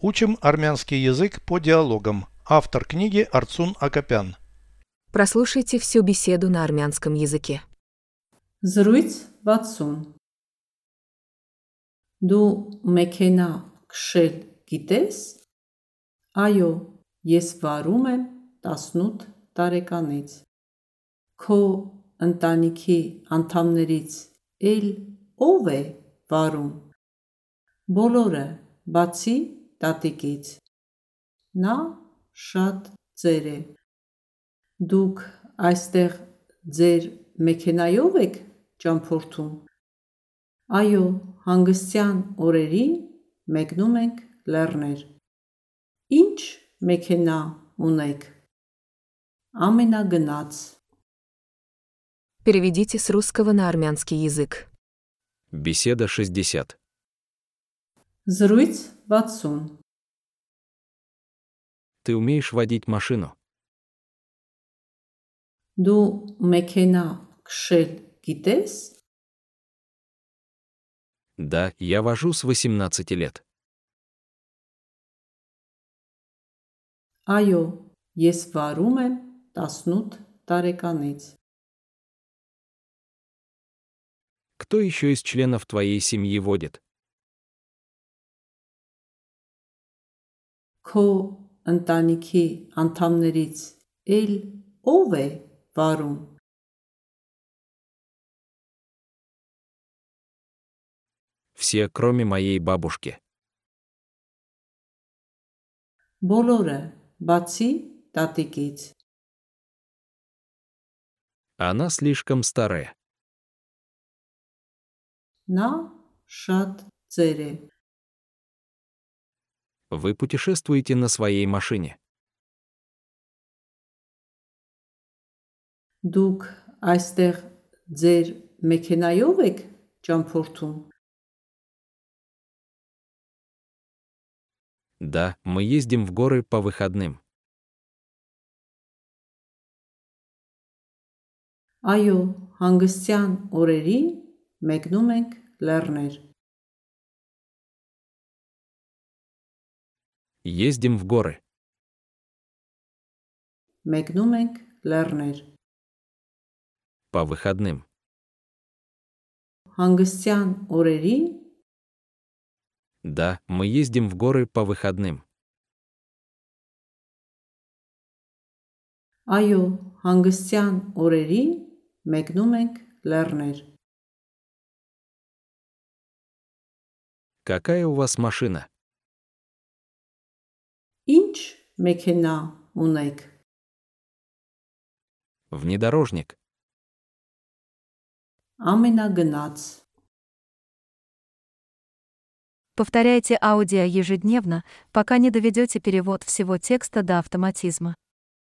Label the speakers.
Speaker 1: Учим армянский язык по диалогам. Автор книги Арцун Акопян.
Speaker 2: Прослушайте всю беседу на армянском языке.
Speaker 3: Զրույց 60 Դու մեքենա քշել գիտես? Այո, ես վարում եմ 18 տարեկանից։ Քո ընտանիքի անդամներից էլ ով է վարում։ Բոլորը, բացի տատիկից։ Նա շատ ծեր է։ Դուք այստեղ ձեր մեքենայով եք ճամփորդում։ Այո, հանգստյան օրերին մեկնում ենք լեռներ։ Ինչ մեքենա ունեք։ Ամենագնաց։
Speaker 2: Переведите с русского на армянский язык.
Speaker 4: Беседа 60.
Speaker 3: Զրույց 60
Speaker 4: Ты умеешь водить машину?
Speaker 3: Դու մեքենա քշել գիտես?
Speaker 4: Да, я вожу с 18 лет.
Speaker 3: Այո, ես վարում եմ 18 տարեկանից։
Speaker 4: Кто еще из членов твоей семьи водит?
Speaker 3: Քո ընտանիքի անդամներից էլ ով է վարում։
Speaker 4: Все, кроме моей бабушки.
Speaker 3: Բոլորը, բացի տատիկից։
Speaker 4: Она слишком старая.
Speaker 3: Նա շատ ծեր է։
Speaker 4: Вы путешествуете на своей машине.
Speaker 3: Դուք այստեղ ձեր մեքենայով եք ճամփորդում։
Speaker 4: Да, мы ездим в горы по выходным.
Speaker 3: Այո, հանգստյան օրերին մեկնում ենք լեռներ։
Speaker 4: Ездим в горы.
Speaker 3: Մեկնում ենք լեռներ։
Speaker 4: По выходным.
Speaker 3: Հանգստյան օրերին
Speaker 4: Да, мы ездим в горы по выходным.
Speaker 3: Այո, հանգստյան օրերին մեկնում ենք լեռներ։
Speaker 4: Какая у вас машина?
Speaker 3: մեքենա ունեք։
Speaker 4: Внедорожник.
Speaker 3: Ամենագնաց։
Speaker 5: Повторяйте аудио ежедневно, пока не доведете перевод всего текста до автоматизма.